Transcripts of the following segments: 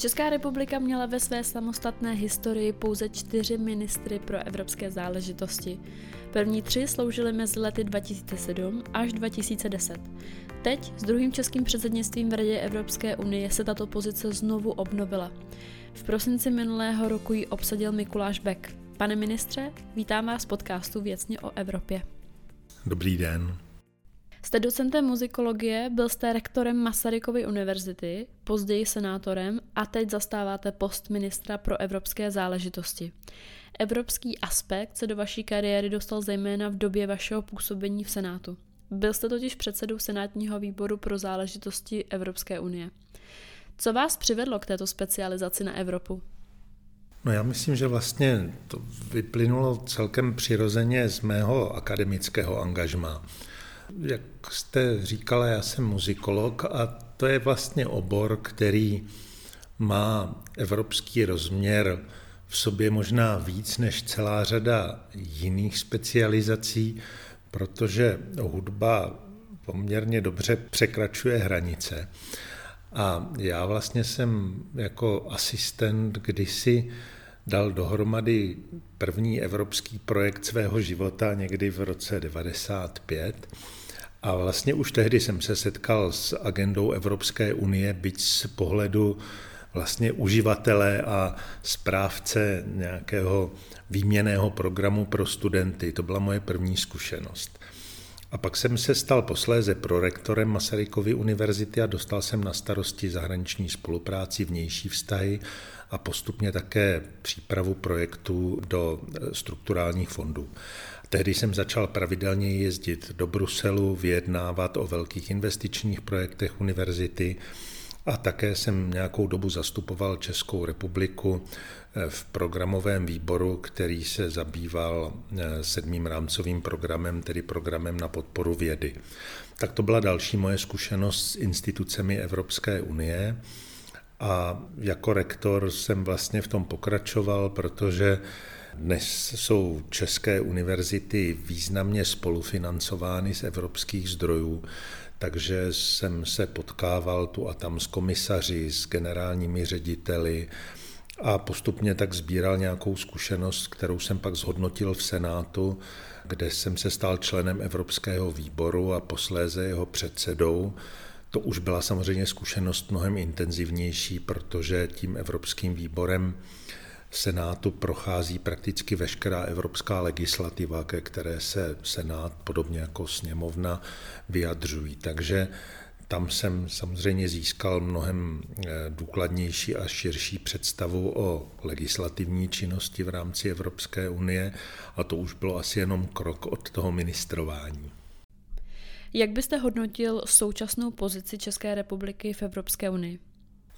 Česká republika měla ve své samostatné historii pouze čtyři ministry pro evropské záležitosti. První tři sloužili mezi lety 2007 až 2010. Teď s druhým českým předsednictvím v Radě Evropské unie se tato pozice znovu obnovila. V prosinci minulého roku ji obsadil Mikuláš Beck. Pane ministře, vítám vás z podcastu Věcně o Evropě. Dobrý den. Jste docentem muzikologie, byl jste rektorem Masarykovy univerzity, později senátorem a teď zastáváte post ministra pro evropské záležitosti. Evropský aspekt se do vaší kariéry dostal zejména v době vašeho působení v Senátu. Byl jste totiž předsedou Senátního výboru pro záležitosti Evropské unie. Co vás přivedlo k této specializaci na Evropu? No já myslím, že vlastně to vyplynulo celkem přirozeně z mého akademického angažma. Jak jste říkala, já jsem muzikolog a to je vlastně obor, který má evropský rozměr v sobě možná víc než celá řada jiných specializací, protože hudba poměrně dobře překračuje hranice. A já vlastně jsem jako asistent kdysi dal dohromady první evropský projekt svého života někdy v roce 95 a vlastně už tehdy jsem se setkal s agendou Evropské unie, byť z pohledu vlastně uživatele a správce nějakého výměného programu pro studenty. To byla moje první zkušenost. A pak jsem se stal posléze prorektorem Masarykovy univerzity a dostal jsem na starosti zahraniční spolupráci, vnější vztahy a postupně také přípravu projektů do strukturálních fondů. Tehdy jsem začal pravidelně jezdit do Bruselu, vyjednávat o velkých investičních projektech univerzity a také jsem nějakou dobu zastupoval Českou republiku eh, v programovém výboru, který se zabýval eh, sedmým rámcovým programem, tedy programem na podporu vědy. Tak to byla další moje zkušenost s institucemi Evropské unie. A jako rektor jsem vlastně v tom pokračoval, protože dnes jsou české univerzity významně spolufinancovány z evropských zdrojů, takže jsem se potkával tu a tam s komisaři, s generálními řediteli a postupně tak sbíral nějakou zkušenost, kterou jsem pak zhodnotil v Senátu, kde jsem se stal členem Evropského výboru a posléze jeho předsedou. To už byla samozřejmě zkušenost mnohem intenzivnější, protože tím Evropským výborem Senátu prochází prakticky veškerá evropská legislativa, ke které se Senát, podobně jako sněmovna, vyjadřují. Takže tam jsem samozřejmě získal mnohem eh, důkladnější a širší představu o legislativní činnosti v rámci Evropské unie a to už bylo asi jenom krok od toho ministrování. Jak byste hodnotil současnou pozici České republiky v Evropské unii?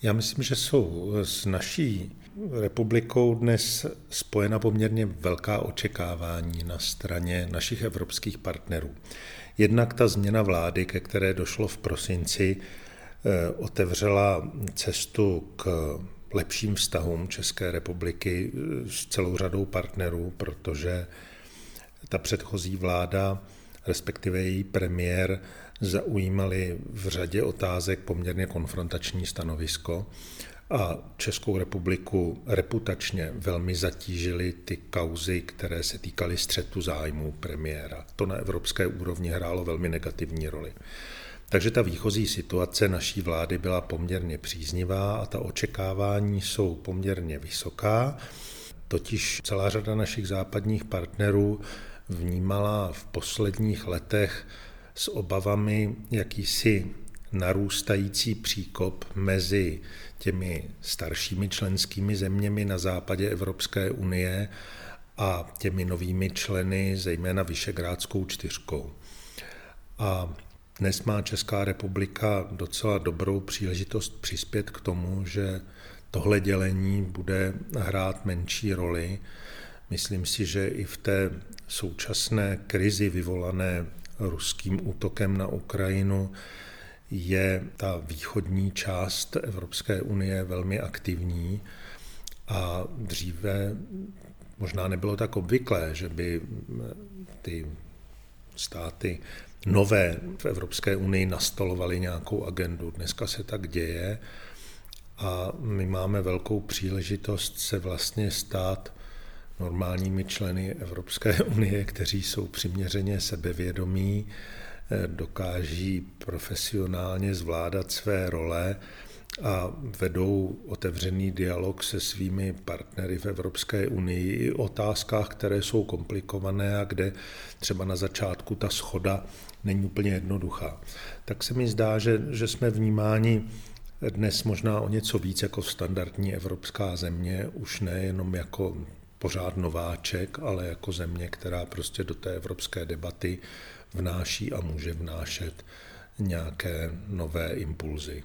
Já myslím, že jsou s naší republikou dnes spojena poměrně velká očekávání na straně našich evropských partnerů. Jednak ta změna vlády, ke které došlo v prosinci, eh, otevřela cestu k lepším vztahům České republiky eh, s celou řadou partnerů, protože ta předchozí vláda, respektive její premiér, zaujímali v řadě otázek poměrně konfrontační stanovisko a Českou republiku reputačně velmi zatížily ty kauzy, které se týkaly střetu zájmů premiéra. To na evropské úrovni hrálo velmi negativní roli. Takže ta výchozí situace naší vlády byla poměrně příznivá a ta očekávání jsou poměrně vysoká. Totiž celá řada našich západních partnerů vnímala v posledních letech s obavami jakýsi narůstající příkop mezi těmi staršími členskými zeměmi na západě Evropské unie a těmi novými členy, zejména Vyšegrádskou čtyřkou. A dnes má Česká republika docela dobrou příležitost přispět k tomu, že tohle dělení bude hrát menší roli. Myslím si, že i v té současné krizi vyvolané ruským útokem na Ukrajinu je ta východní část Evropské unie velmi aktivní a dříve možná nebylo tak obvyklé, že by ty státy nové v Evropské unii nastolovaly nějakou agendu. Dneska se tak děje a my máme velkou příležitost se vlastně stát normálními členy Evropské unie, kteří jsou přiměřeně sebevědomí, eh, dokáží profesionálně zvládat své role a vedou otevřený dialog se svými partnery v Evropské unii i o otázkách, které jsou komplikované a kde třeba na začátku ta schoda není úplně jednoduchá. Tak se mi zdá, že, že jsme vnímáni dnes možná o něco víc jako standardní evropská země, už nejenom jako pořád nováček, ale jako země, která prostě do té evropské debaty vnáší a může vnášet nějaké nové impulzy.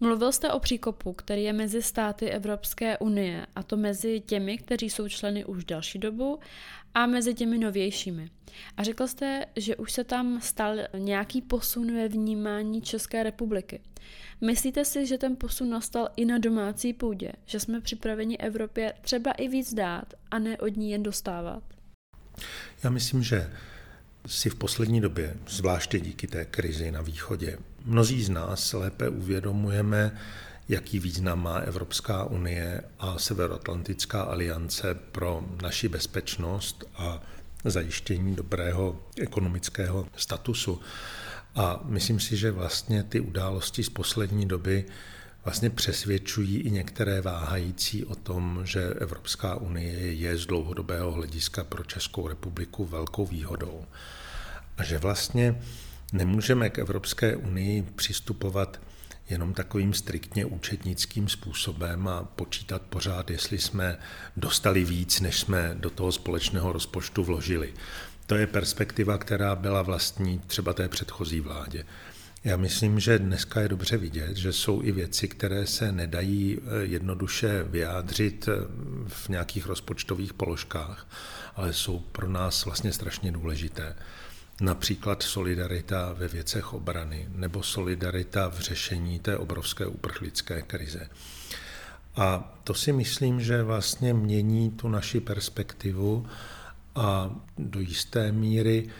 Mluvil jste o příkopu, který je mezi státy Evropské unie, a to mezi těmi, kteří jsou členy už další dobu, a mezi těmi novějšími. A řekl jste, že už se tam stal nějaký posun ve vnímání České republiky. Myslíte si, že ten posun nastal i na domácí půdě, že jsme připraveni Evropě třeba i víc dát a ne od ní jen dostávat? Já myslím, že si v poslední době, zvláště díky té krizi na východě, mnozí z nás lépe uvědomujeme, jaký význam má Evropská unie a Severoatlantická aliance pro naši bezpečnost a zajištění dobrého ekonomického statusu. A myslím si, že vlastně ty události z poslední doby vlastně přesvědčují i některé váhající o tom, že Evropská unie je z dlouhodobého hlediska pro Českou republiku velkou výhodou. A že vlastně nemůžeme k Evropské unii přistupovat jenom takovým striktně účetnickým způsobem a počítat pořád, jestli jsme dostali víc, než jsme do toho společného rozpočtu vložili. To je perspektiva, která byla vlastní třeba té předchozí vládě. Já myslím, že dneska je dobře vidět, že jsou i věci, které se nedají eh, jednoduše vyjádřit eh, v nějakých rozpočtových položkách, ale jsou pro nás vlastně strašně důležité. Například solidarita ve věcech obrany nebo solidarita v řešení té obrovské uprchlické krize. A to si myslím, že vlastně mění tu naši perspektivu a do jisté míry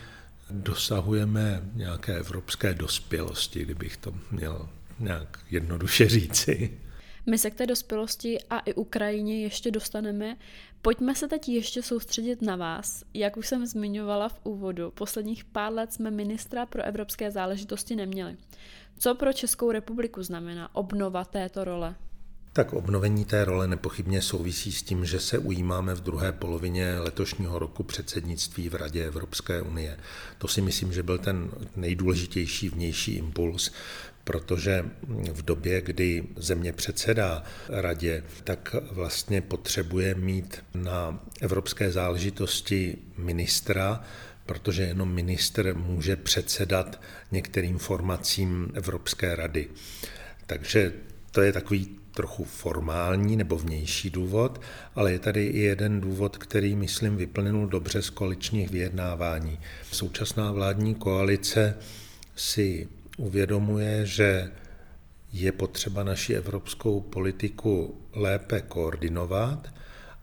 dosahujeme nějaké evropské dospělosti, kdybych to měl nějak jednoduše říci. My se k té dospělosti a i Ukrajině ještě dostaneme. Pojďme se teď ještě soustředit na vás. Jak už jsem zmiňovala v úvodu, posledních pár let jsme ministra pro evropské záležitosti neměli. Co pro Českou republiku znamená obnova této role? Tak obnovení té role nepochybně souvisí s tím, že se ujímáme v druhé polovině letošního roku předsednictví v Radě Evropské unie. To si myslím, že byl ten nejdůležitější vnější impuls, protože v době, kdy země předsedá radě, tak vlastně potřebuje mít na evropské záležitosti ministra, protože jenom minister může předsedat některým formacím Evropské rady. Takže to je takový trochu formální nebo vnější důvod, ale je tady i jeden důvod, který, myslím, vyplnul dobře z koaličních vyjednávání. Současná vládní koalice si uvědomuje, že je potřeba naši evropskou politiku lépe koordinovat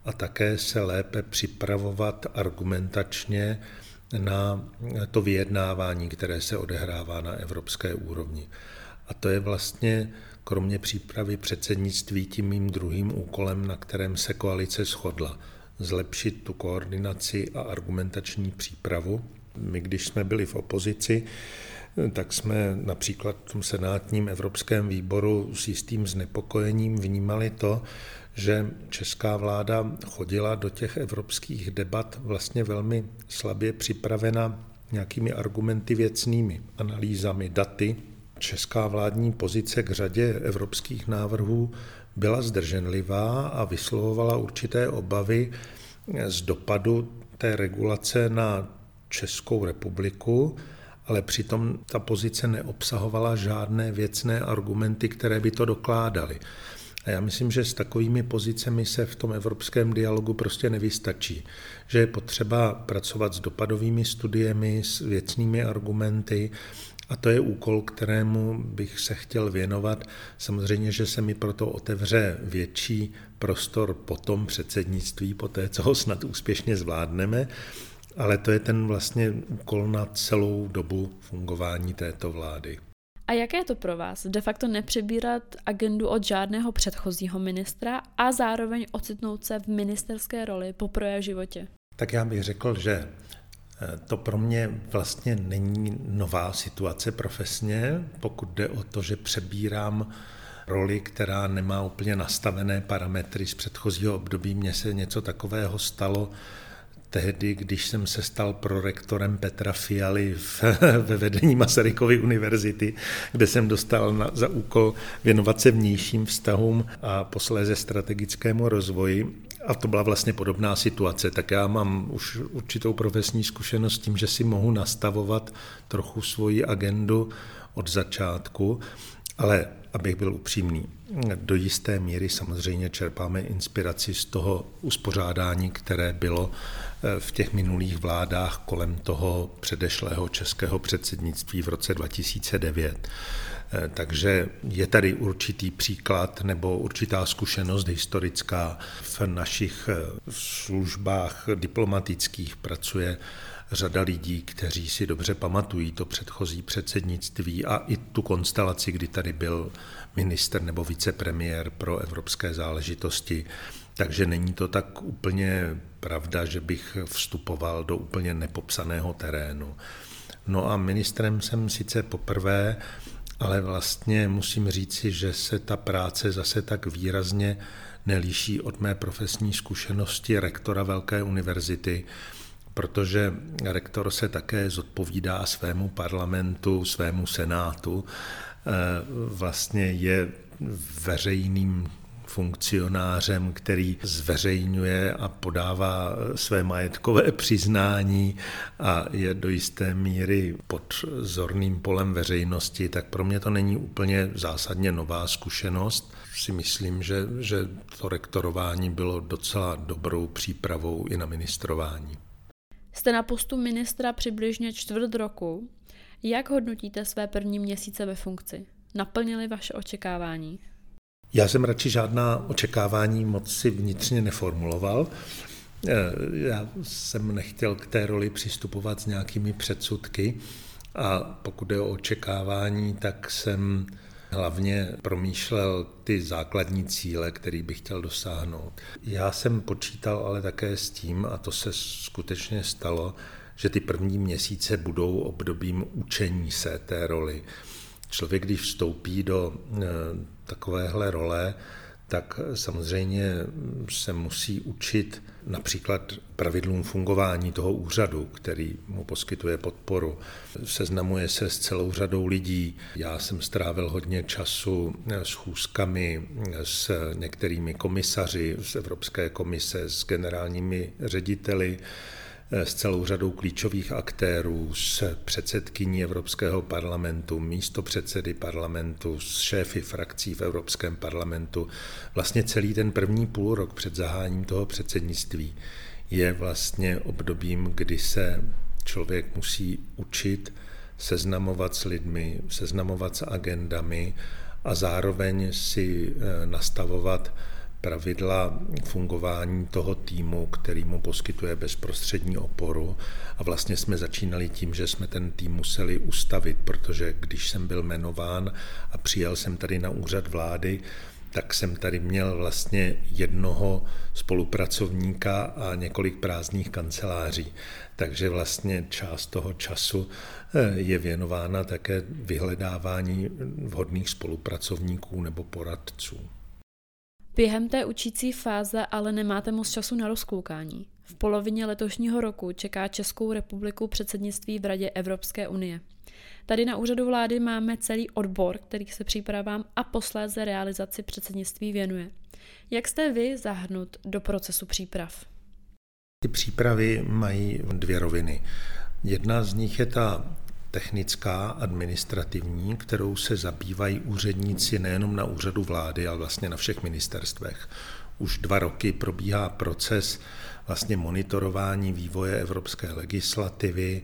a také se lépe připravovat argumentačně na to vyjednávání, které se odehrává na evropské úrovni. A to je vlastně kromě přípravy předsednictví tím mým druhým úkolem, na kterém se koalice shodla. Zlepšit tu koordinaci a argumentační přípravu. My, když jsme byli v opozici, tak jsme například v tom senátním evropském výboru s jistým znepokojením vnímali to, že česká vláda chodila do těch evropských debat vlastně velmi slabě připravena nějakými argumenty věcnými, analýzami, daty, česká vládní pozice k řadě evropských návrhů byla zdrženlivá a vyslovovala určité obavy z dopadu té regulace na Českou republiku, ale přitom ta pozice neobsahovala žádné věcné argumenty, které by to dokládaly. A já myslím, že s takovými pozicemi se v tom evropském dialogu prostě nevystačí. Že je potřeba pracovat s dopadovými studiemi, s věcnými argumenty a to je úkol, kterému bych se chtěl věnovat. Samozřejmě, že se mi proto otevře větší prostor po tom předsednictví, po té, co ho snad úspěšně zvládneme, ale to je ten vlastně úkol na celou dobu fungování této vlády. A jaké je to pro vás de facto nepřebírat agendu od žádného předchozího ministra a zároveň ocitnout se v ministerské roli po v životě? Tak já bych řekl, že to pro mě vlastně není nová situace profesně, pokud jde o to, že přebírám roli, která nemá úplně nastavené parametry z předchozího období. Mně se něco takového stalo tehdy, když jsem se stal prorektorem Petra Fialy v, ve vedení Masarykovy univerzity, kde jsem dostal na, za úkol věnovat se vnějším vztahům a posléze strategickému rozvoji. A to byla vlastně podobná situace. Tak já mám už určitou profesní zkušenost tím, že si mohu nastavovat trochu svoji agendu od začátku, ale abych byl upřímný, do jisté míry samozřejmě čerpáme inspiraci z toho uspořádání, které bylo eh, v těch minulých vládách kolem toho předešlého českého předsednictví v roce 2009. Eh, takže je tady určitý příklad nebo určitá zkušenost historická v našich eh, službách diplomatických pracuje řada lidí, kteří si dobře pamatují to předchozí předsednictví a i tu konstelaci, kdy tady byl minister nebo vicepremiér pro evropské záležitosti. Takže není to tak úplně pravda, že bych vstupoval do úplně nepopsaného terénu. No a ministrem jsem sice poprvé, ale vlastně musím říci, že se ta práce zase tak výrazně nelíší od mé profesní zkušenosti rektora Velké univerzity, protože rektor se také zodpovídá svému parlamentu, svému senátu, e, vlastně je veřejným funkcionářem, který zveřejňuje a podává své majetkové přiznání a je do jisté míry pod zorným polem veřejnosti, tak pro mě to není úplně zásadně nová zkušenost. Si myslím, že, že to rektorování bylo docela dobrou přípravou i na ministrování. Jste na postu ministra přibližně čtvrt roku. Jak hodnotíte své první měsíce ve funkci? Naplnili vaše očekávání? Já jsem radši žádná očekávání moc si vnitřně neformuloval. Eh, já jsem nechtěl k té roli přistupovat s nějakými předsudky a pokud je o očekávání, tak jsem hlavně promýšlel ty základní cíle, který bych chtěl dosáhnout. Já jsem počítal ale také s tím, a to se skutečně stalo, že ty první měsíce budou obdobím učení se té roli. Člověk, když vstoupí do eh, takovéhle role, tak samozřejmě se musí učit například pravidlům fungování toho úřadu, který mu poskytuje podporu. Seznamuje se s celou řadou lidí. Já jsem strávil hodně času s chůzkami s některými komisaři z Evropské komise, s generálními řediteli, s celou řadou klíčových aktérů, s předsedkyní Evropského parlamentu, místo předsedy parlamentu, s šéfy frakcí v Evropském parlamentu. Vlastně celý ten první půl rok před zaháním toho předsednictví je vlastně obdobím, kdy se člověk musí učit seznamovat s lidmi, seznamovat s agendami a zároveň si eh, nastavovat pravidla fungování toho týmu, který mu poskytuje bezprostřední oporu. A vlastně jsme začínali tím, že jsme ten tým museli ustavit, protože když jsem byl jmenován a přijel jsem tady na úřad vlády, tak jsem tady měl vlastně jednoho spolupracovníka a několik prázdných kanceláří. Takže vlastně část toho času eh, je věnována také vyhledávání vhodných spolupracovníků nebo poradců. Během té učící fáze ale nemáte moc času na rozkoukání. V polovině letošního roku čeká Českou republiku předsednictví v Radě Evropské unie. Tady na úřadu vlády máme celý odbor, který se přípravám a posléze realizaci předsednictví věnuje. Jak jste vy zahrnut do procesu příprav? Ty přípravy mají dvě roviny. Jedna z nich je ta technická, administrativní, kterou se zabývají úředníci nejenom na úřadu vlády, ale vlastně na všech ministerstvech. Už dva roky probíhá proces vlastně monitorování vývoje evropské legislativy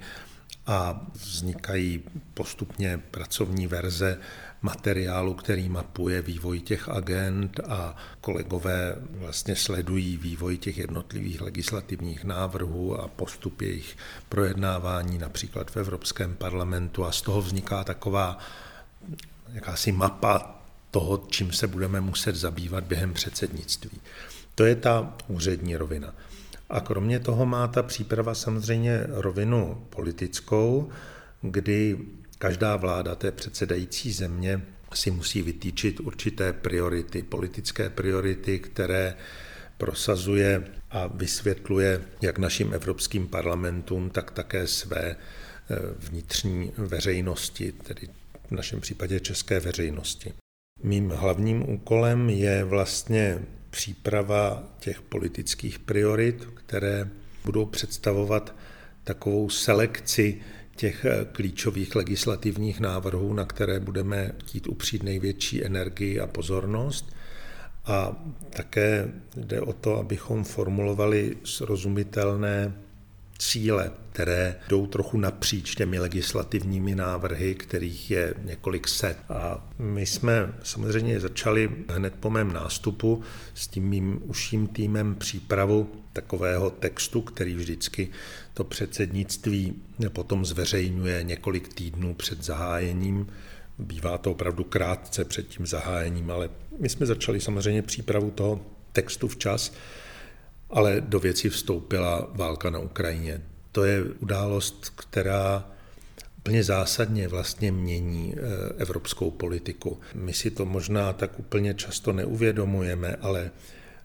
a vznikají postupně pracovní verze materiálu, který mapuje vývoj těch agent a kolegové vlastně sledují vývoj těch jednotlivých legislativních návrhů a postup jejich projednávání například v Evropském parlamentu a z toho vzniká taková jakási mapa toho, čím se budeme muset zabývat během předsednictví. To je ta úřední rovina. A kromě toho má ta příprava samozřejmě rovinu politickou, kdy každá vláda té předsedající země si musí vytýčit určité priority, politické priority, které prosazuje a vysvětluje jak našim evropským parlamentům, tak také své eh, vnitřní veřejnosti, tedy v našem případě české veřejnosti. Mým hlavním úkolem je vlastně příprava těch politických priorit, které budou představovat takovou selekci těch eh, klíčových legislativních návrhů, na které budeme chtít upřít největší energii a pozornost. A také jde o to, abychom formulovali srozumitelné cíle, které jdou trochu napříč těmi legislativními návrhy, kterých je několik set. A my jsme samozřejmě začali hned po mém nástupu s tím mým užším týmem přípravu takového textu, který vždycky to předsednictví potom zveřejňuje několik týdnů před zahájením. Bývá to opravdu krátce před tím zahájením, ale my jsme začali samozřejmě přípravu toho textu včas ale do věci vstoupila válka na Ukrajině. To je událost, která úplně zásadně vlastně mění eh, evropskou politiku. My si to možná tak úplně často neuvědomujeme, ale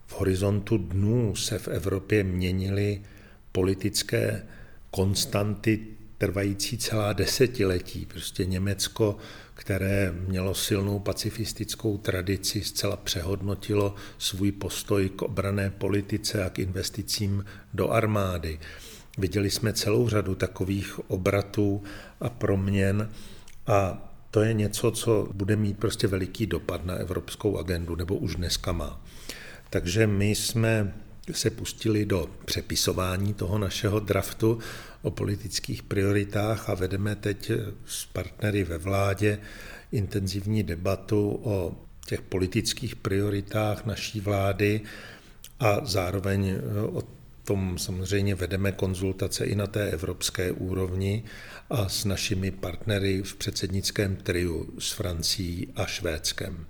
v horizontu dnů se v Evropě měnily politické konstanty trvající celá desetiletí. Prostě Německo které mělo silnou pacifistickou tradici, zcela přehodnotilo svůj postoj k obrané politice a k investicím do armády. Viděli jsme celou řadu takových obratů a proměn a to je něco, co bude mít prostě veliký dopad na evropskou agendu, nebo už dneska má. Takže my jsme se pustili do přepisování toho našeho draftu o politických prioritách a vedeme teď s partnery ve vládě intenzivní debatu o těch politických prioritách naší vlády a zároveň o tom samozřejmě vedeme konzultace i na té evropské úrovni a s našimi partnery v předsednickém triu s Francií a Švédskem.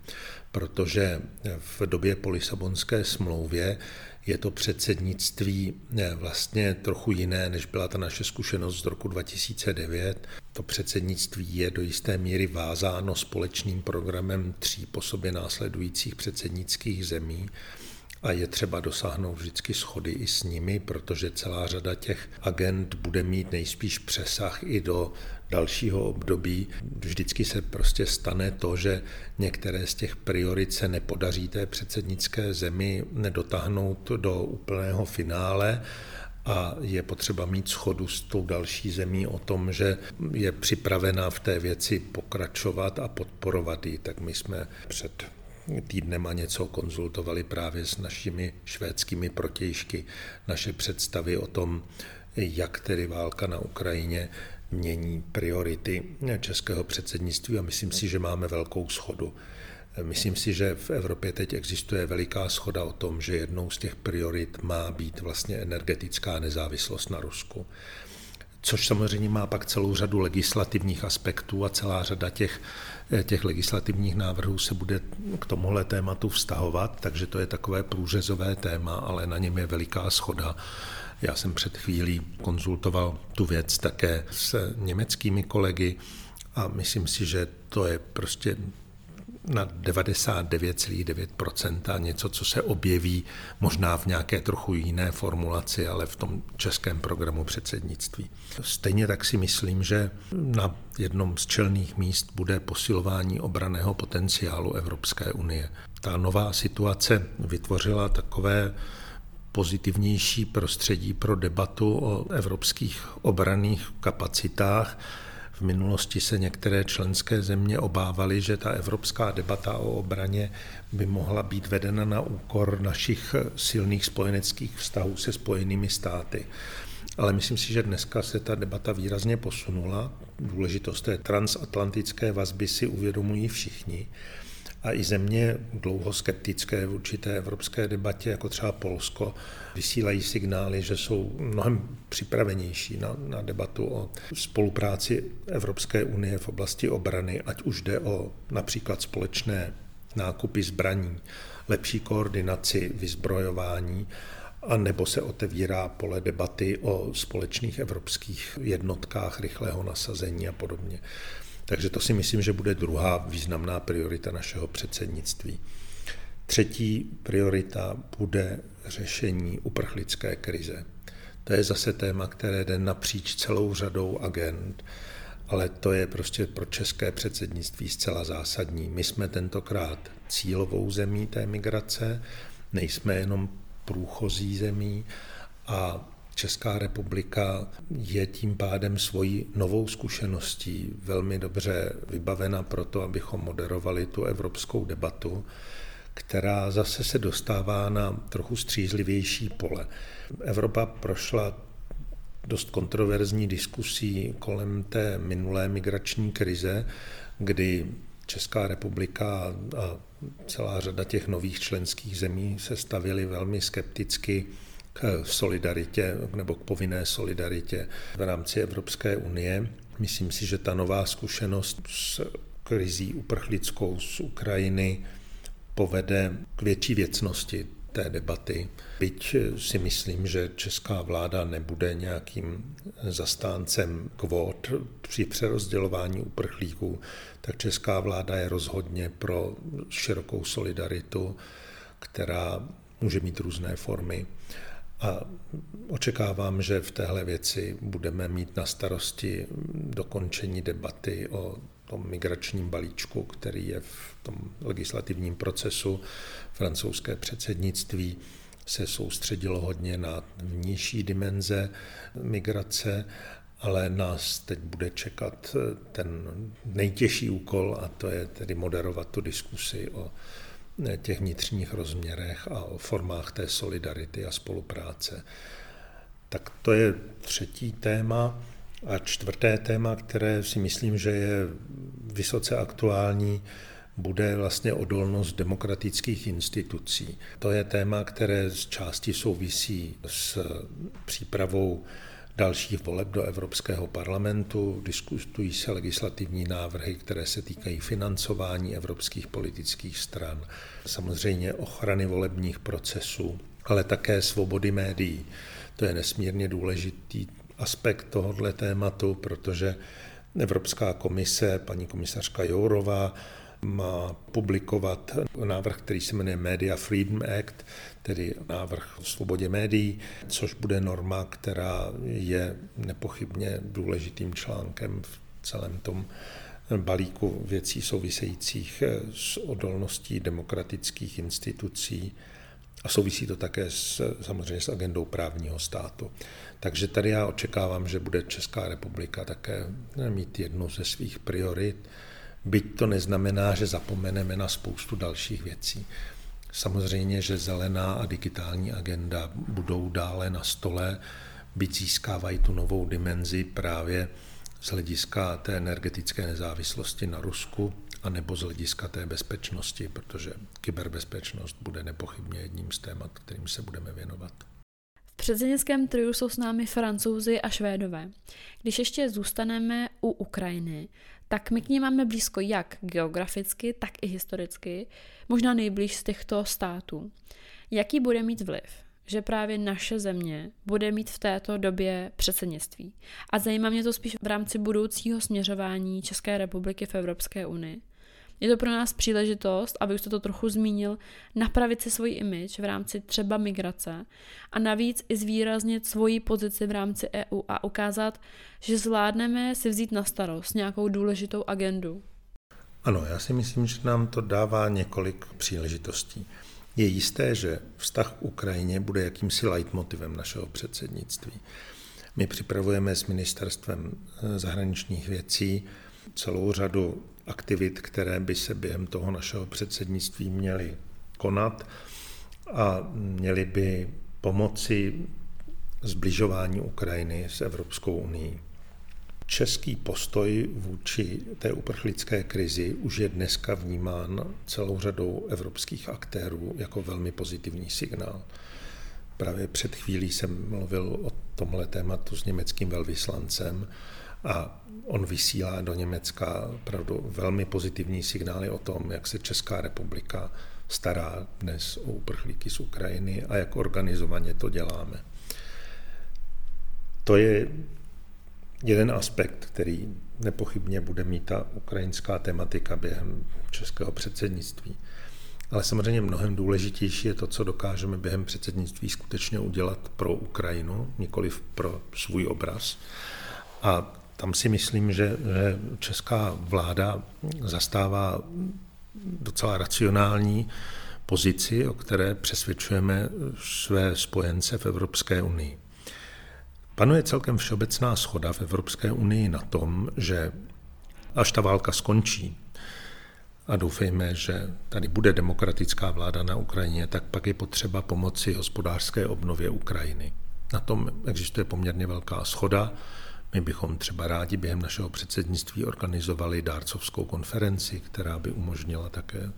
Protože v době po Lisabonské smlouvě je to předsednictví vlastně trochu jiné, než byla ta naše zkušenost z roku 2009. To předsednictví je do jisté míry vázáno společným programem tří po sobě následujících předsednických zemí a je třeba dosáhnout vždycky schody i s nimi, protože celá řada těch agent bude mít nejspíš přesah i do dalšího období. Vždycky se prostě stane to, že některé z těch priorit se nepodaří té předsednické zemi nedotáhnout do úplného finále a je potřeba mít schodu s tou další zemí o tom, že je připravena v té věci pokračovat a podporovat ji. Tak my jsme před týdnem a něco konzultovali právě s našimi švédskými protějšky naše představy o tom, jak tedy válka na Ukrajině mění priority českého předsednictví a myslím si, že máme velkou schodu. Myslím si, že v Evropě teď existuje veliká schoda o tom, že jednou z těch priorit má být vlastně energetická nezávislost na Rusku což samozřejmě má pak celou řadu legislativních aspektů a celá řada těch, těch legislativních návrhů se bude k tomuhle tématu vztahovat, takže to je takové průřezové téma, ale na něm je veliká schoda. Já jsem před chvílí konzultoval tu věc také s německými kolegy a myslím si, že to je prostě na 99,9% něco, co se objeví možná v nějaké trochu jiné formulaci, ale v tom českém programu předsednictví. Stejně tak si myslím, že na jednom z čelných míst bude posilování obraného potenciálu Evropské unie. Ta nová situace vytvořila takové pozitivnější prostředí pro debatu o evropských obraných kapacitách, v minulosti se některé členské země obávaly, že ta evropská debata o obraně by mohla být vedena na úkor našich silných spojeneckých vztahů se spojenými státy. Ale myslím si, že dneska se ta debata výrazně posunula. Důležitost té transatlantické vazby si uvědomují všichni. A i země dlouho skeptické v určité evropské debatě, jako třeba Polsko, vysílají signály, že jsou mnohem připravenější na, na debatu o spolupráci Evropské unie v oblasti obrany, ať už jde o například společné nákupy zbraní, lepší koordinaci vyzbrojování, a nebo se otevírá pole debaty o společných evropských jednotkách rychlého nasazení a podobně. Takže to si myslím, že bude druhá významná priorita našeho předsednictví. Třetí priorita bude řešení uprchlické krize. To je zase téma, které jde napříč celou řadou agent, ale to je prostě pro české předsednictví zcela zásadní. My jsme tentokrát cílovou zemí té migrace, nejsme jenom průchozí zemí a Česká republika je tím pádem svojí novou zkušeností velmi dobře vybavena pro to, abychom moderovali tu evropskou debatu, která zase se dostává na trochu střízlivější pole. Evropa prošla dost kontroverzní diskusí kolem té minulé migrační krize, kdy Česká republika a celá řada těch nových členských zemí se stavili velmi skepticky k solidaritě nebo k povinné solidaritě v rámci Evropské unie. Myslím si, že ta nová zkušenost s krizí uprchlickou z Ukrajiny povede k větší věcnosti té debaty. Byť si myslím, že česká vláda nebude nějakým zastáncem kvót při přerozdělování uprchlíků, tak česká vláda je rozhodně pro širokou solidaritu, která může mít různé formy. A očekávám, že v téhle věci budeme mít na starosti dokončení debaty o tom migračním balíčku, který je v tom legislativním procesu. Francouzské předsednictví se soustředilo hodně na vnější dimenze migrace, ale nás teď bude čekat ten nejtěžší úkol a to je tedy moderovat tu diskusi o těch vnitřních rozměrech a o formách té solidarity a spolupráce. Tak to je třetí téma. A čtvrté téma, které si myslím, že je vysoce aktuální, bude vlastně odolnost demokratických institucí. To je téma, které z části souvisí s přípravou dalších voleb do Evropského parlamentu, diskutují se legislativní návrhy, které se týkají financování evropských politických stran, samozřejmě ochrany volebních procesů, ale také svobody médií. To je nesmírně důležitý aspekt tohoto tématu, protože Evropská komise, paní komisařka Jourová, má publikovat návrh, který se jmenuje Media Freedom Act, tedy návrh o svobodě médií, což bude norma, která je nepochybně důležitým článkem v celém tom balíku věcí souvisejících s odolností demokratických institucí a souvisí to také s, samozřejmě s agendou právního státu. Takže tady já očekávám, že bude Česká republika také mít jednu ze svých priorit, byť to neznamená, že zapomeneme na spoustu dalších věcí. Samozřejmě, že zelená a digitální agenda budou dále na stole, byť získávají tu novou dimenzi právě z hlediska té energetické nezávislosti na Rusku, anebo z hlediska té bezpečnosti, protože kyberbezpečnost bude nepochybně jedním z témat, kterým se budeme věnovat. V předsednickém triu jsou s námi francouzi a švédové. Když ještě zůstaneme u Ukrajiny, tak my k ní máme blízko jak geograficky, tak i historicky, možná nejblíž z těchto států. Jaký bude mít vliv? že právě naše země bude mít v této době předsednictví. A zajímá mě to spíš v rámci budoucího směřování České republiky v Evropské unii. Je to pro nás příležitost, aby už to trochu zmínil, napravit si svůj image v rámci třeba migrace a navíc i zvýraznit svoji pozici v rámci EU a ukázat, že zvládneme si vzít na starost nějakou důležitou agendu. Ano, já si myslím, že nám to dává několik příležitostí. Je jisté, že vztah k Ukrajině bude jakýmsi leitmotivem našeho předsednictví. My připravujeme s ministerstvem zahraničních věcí celou řadu aktivit, které by se během toho našeho předsednictví měly konat a měly by pomoci zbližování Ukrajiny s Evropskou unii. Český postoj vůči té uprchlické krizi už je dneska vnímán celou řadou evropských aktérů jako velmi pozitivní signál. Právě před chvílí jsem mluvil o tomhle tématu s německým velvyslancem a on vysílá do Německa opravdu velmi pozitivní signály o tom, jak se Česká republika stará dnes o uprchlíky z Ukrajiny a jak organizovaně to děláme. To je jeden aspekt, který nepochybně bude mít ta ukrajinská tematika během českého předsednictví. Ale samozřejmě mnohem důležitější je to, co dokážeme během předsednictví skutečně udělat pro Ukrajinu, nikoli pro svůj obraz. A tam si myslím, že, že česká vláda zastává docela racionální pozici, o které přesvědčujeme své spojence v Evropské unii. Panuje celkem všeobecná schoda v Evropské unii na tom, že až ta válka skončí, a doufejme, že tady bude demokratická vláda na Ukrajině, tak pak je potřeba pomoci hospodářské obnově Ukrajiny. Na tom existuje poměrně velká schoda. My bychom třeba rádi během našeho předsednictví organizovali dárcovskou konferenci, která by umožnila také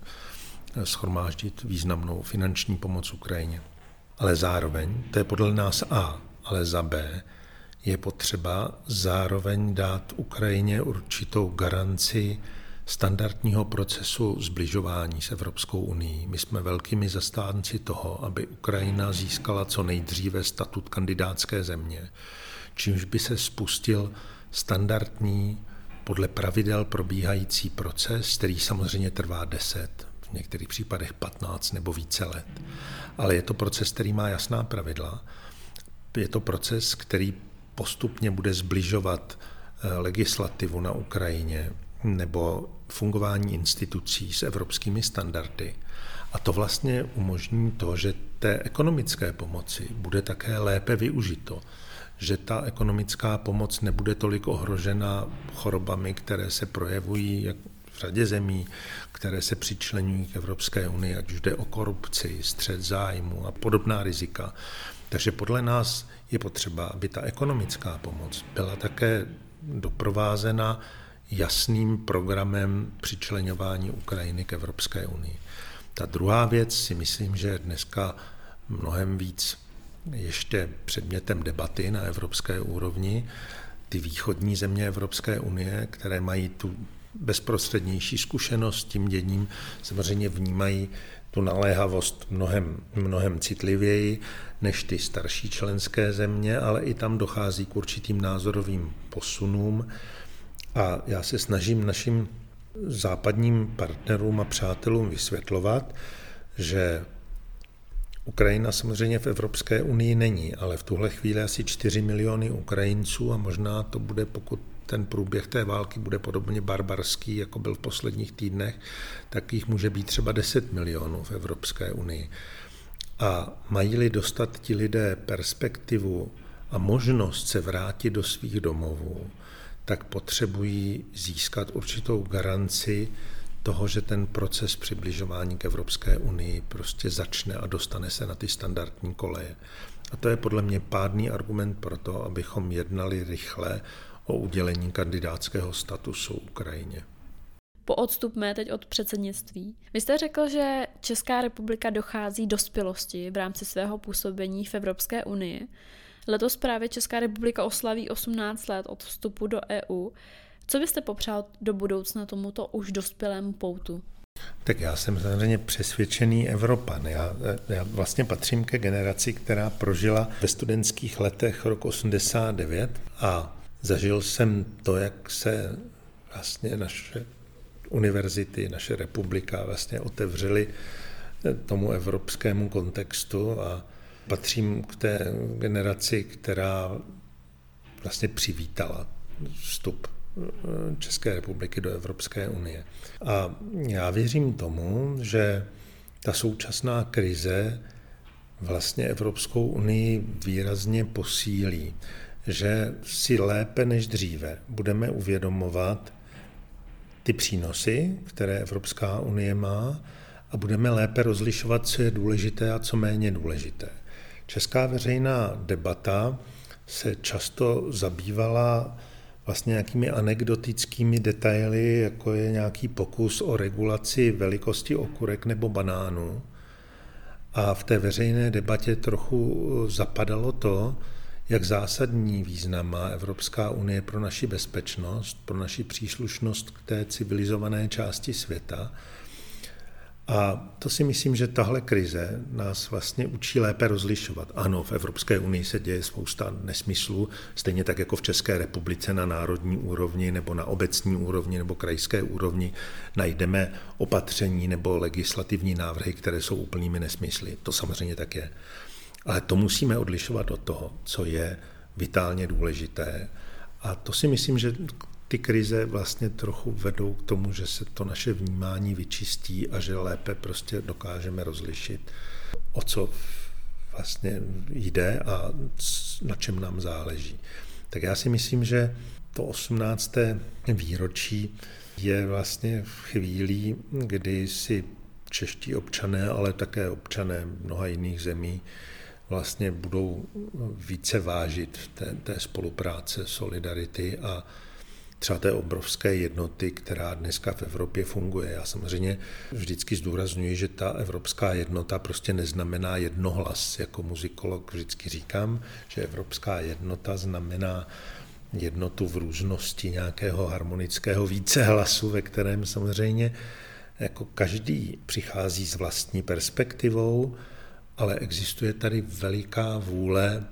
schromáždit významnou finanční pomoc Ukrajině. Ale zároveň, to je podle nás A, ale za B, je potřeba zároveň dát Ukrajině určitou garanci standardního procesu zbližování s Evropskou unii. My jsme velkými zastánci toho, aby Ukrajina získala co nejdříve statut kandidátské země, čímž by se spustil standardní, podle pravidel probíhající proces, který samozřejmě trvá 10, v některých případech 15 nebo více let. Ale je to proces, který má jasná pravidla. Je to proces, který postupně bude zbližovat eh, legislativu na Ukrajině nebo fungování institucí s evropskými standardy. A to vlastně umožní to, že té ekonomické pomoci bude také lépe využito že ta ekonomická pomoc nebude tolik ohrožena chorobami, které se projevují jak v řadě zemí, které se přičlenují k Evropské unii, ať už jde o korupci, střed zájmu a podobná rizika. Takže podle nás je potřeba, aby ta ekonomická pomoc byla také doprovázena jasným programem přičlenování Ukrajiny k Evropské unii. Ta druhá věc si myslím, že je dneska mnohem víc ještě předmětem debaty na evropské úrovni. Ty východní země Evropské unie, které mají tu bezprostřednější zkušenost s tím děním, samozřejmě vnímají tu naléhavost mnohem, mnohem citlivěji než ty starší členské země, ale i tam dochází k určitým názorovým posunům. A já se snažím našim západním partnerům a přátelům vysvětlovat, že Ukrajina samozřejmě v Evropské unii není, ale v tuhle chvíli asi 4 miliony Ukrajinců a možná to bude, pokud ten průběh té války bude podobně barbarský, jako byl v posledních týdnech, tak jich může být třeba 10 milionů v Evropské unii. A mají-li dostat ti lidé perspektivu a možnost se vrátit do svých domovů, tak potřebují získat určitou garanci toho, že ten proces přibližování k Evropské unii prostě začne a dostane se na ty standardní koleje. A to je podle mě pádný argument pro to, abychom jednali rychle o udělení kandidátského statusu Ukrajině. Poodstupme teď od předsednictví. Vy jste řekl, že Česká republika dochází dospělosti v rámci svého působení v Evropské unii. Letos právě Česká republika oslaví 18 let od vstupu do EU. Co byste popřál do budoucna tomuto už dospělému poutu? Tak já jsem samozřejmě přesvědčený Evropan. Já, já vlastně patřím ke generaci, která prožila ve studentských letech rok 89 a zažil jsem to, jak se vlastně naše univerzity, naše republika vlastně otevřely tomu evropskému kontextu a patřím k té generaci, která vlastně přivítala vstup České republiky do Evropské unie. A já věřím tomu, že ta současná krize vlastně Evropskou unii výrazně posílí, že si lépe než dříve budeme uvědomovat ty přínosy, které Evropská unie má a budeme lépe rozlišovat, co je důležité a co méně důležité. Česká veřejná debata se často zabývala vlastně nějakými anekdotickými detaily, jako je nějaký pokus o regulaci velikosti okurek nebo banánů. A v té veřejné debatě trochu zapadalo to, jak zásadní význam má Evropská unie pro naši bezpečnost, pro naši příslušnost k té civilizované části světa a to si myslím, že tahle krize nás vlastně učí lépe rozlišovat. Ano, v Evropské unii se děje spousta nesmyslů, stejně tak jako v České republice na národní úrovni nebo na obecní úrovni nebo krajské úrovni najdeme opatření nebo legislativní návrhy, které jsou úplnými nesmysly. To samozřejmě tak je. Ale to musíme odlišovat od toho, co je vitálně důležité. A to si myslím, že ty krize vlastně trochu vedou k tomu, že se to naše vnímání vyčistí a že lépe prostě dokážeme rozlišit, o co vlastně jde a na čem nám záleží. Tak já si myslím, že to 18. výročí je vlastně v chvíli, kdy si čeští občané, ale také občané mnoha jiných zemí vlastně budou více vážit té, té spolupráce, solidarity a třeba té obrovské jednoty, která dneska v Evropě funguje. Já samozřejmě vždycky zdůraznuju, že ta evropská jednota prostě neznamená jednohlas. Jako muzikolog vždycky říkám, že evropská jednota znamená jednotu v různosti nějakého harmonického vícehlasu, ve kterém samozřejmě jako každý přichází s vlastní perspektivou, ale existuje tady veliká vůle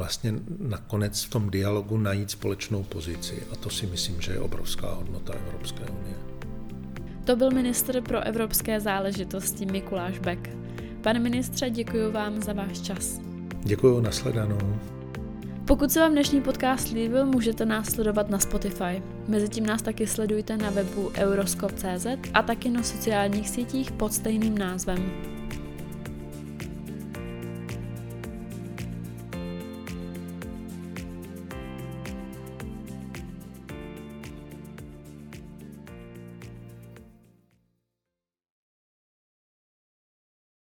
vlastně nakonec v tom dialogu najít společnou pozici. A to si myslím, že je obrovská hodnota Evropské unie. To byl ministr pro evropské záležitosti Mikuláš Beck. Pane ministře, děkuji vám za váš čas. Děkuji, nasledanou. Pokud se vám dnešní podcast líbil, můžete nás sledovat na Spotify. Mezitím nás taky sledujte na webu euroskop.cz a taky na sociálních sítích pod stejným názvem.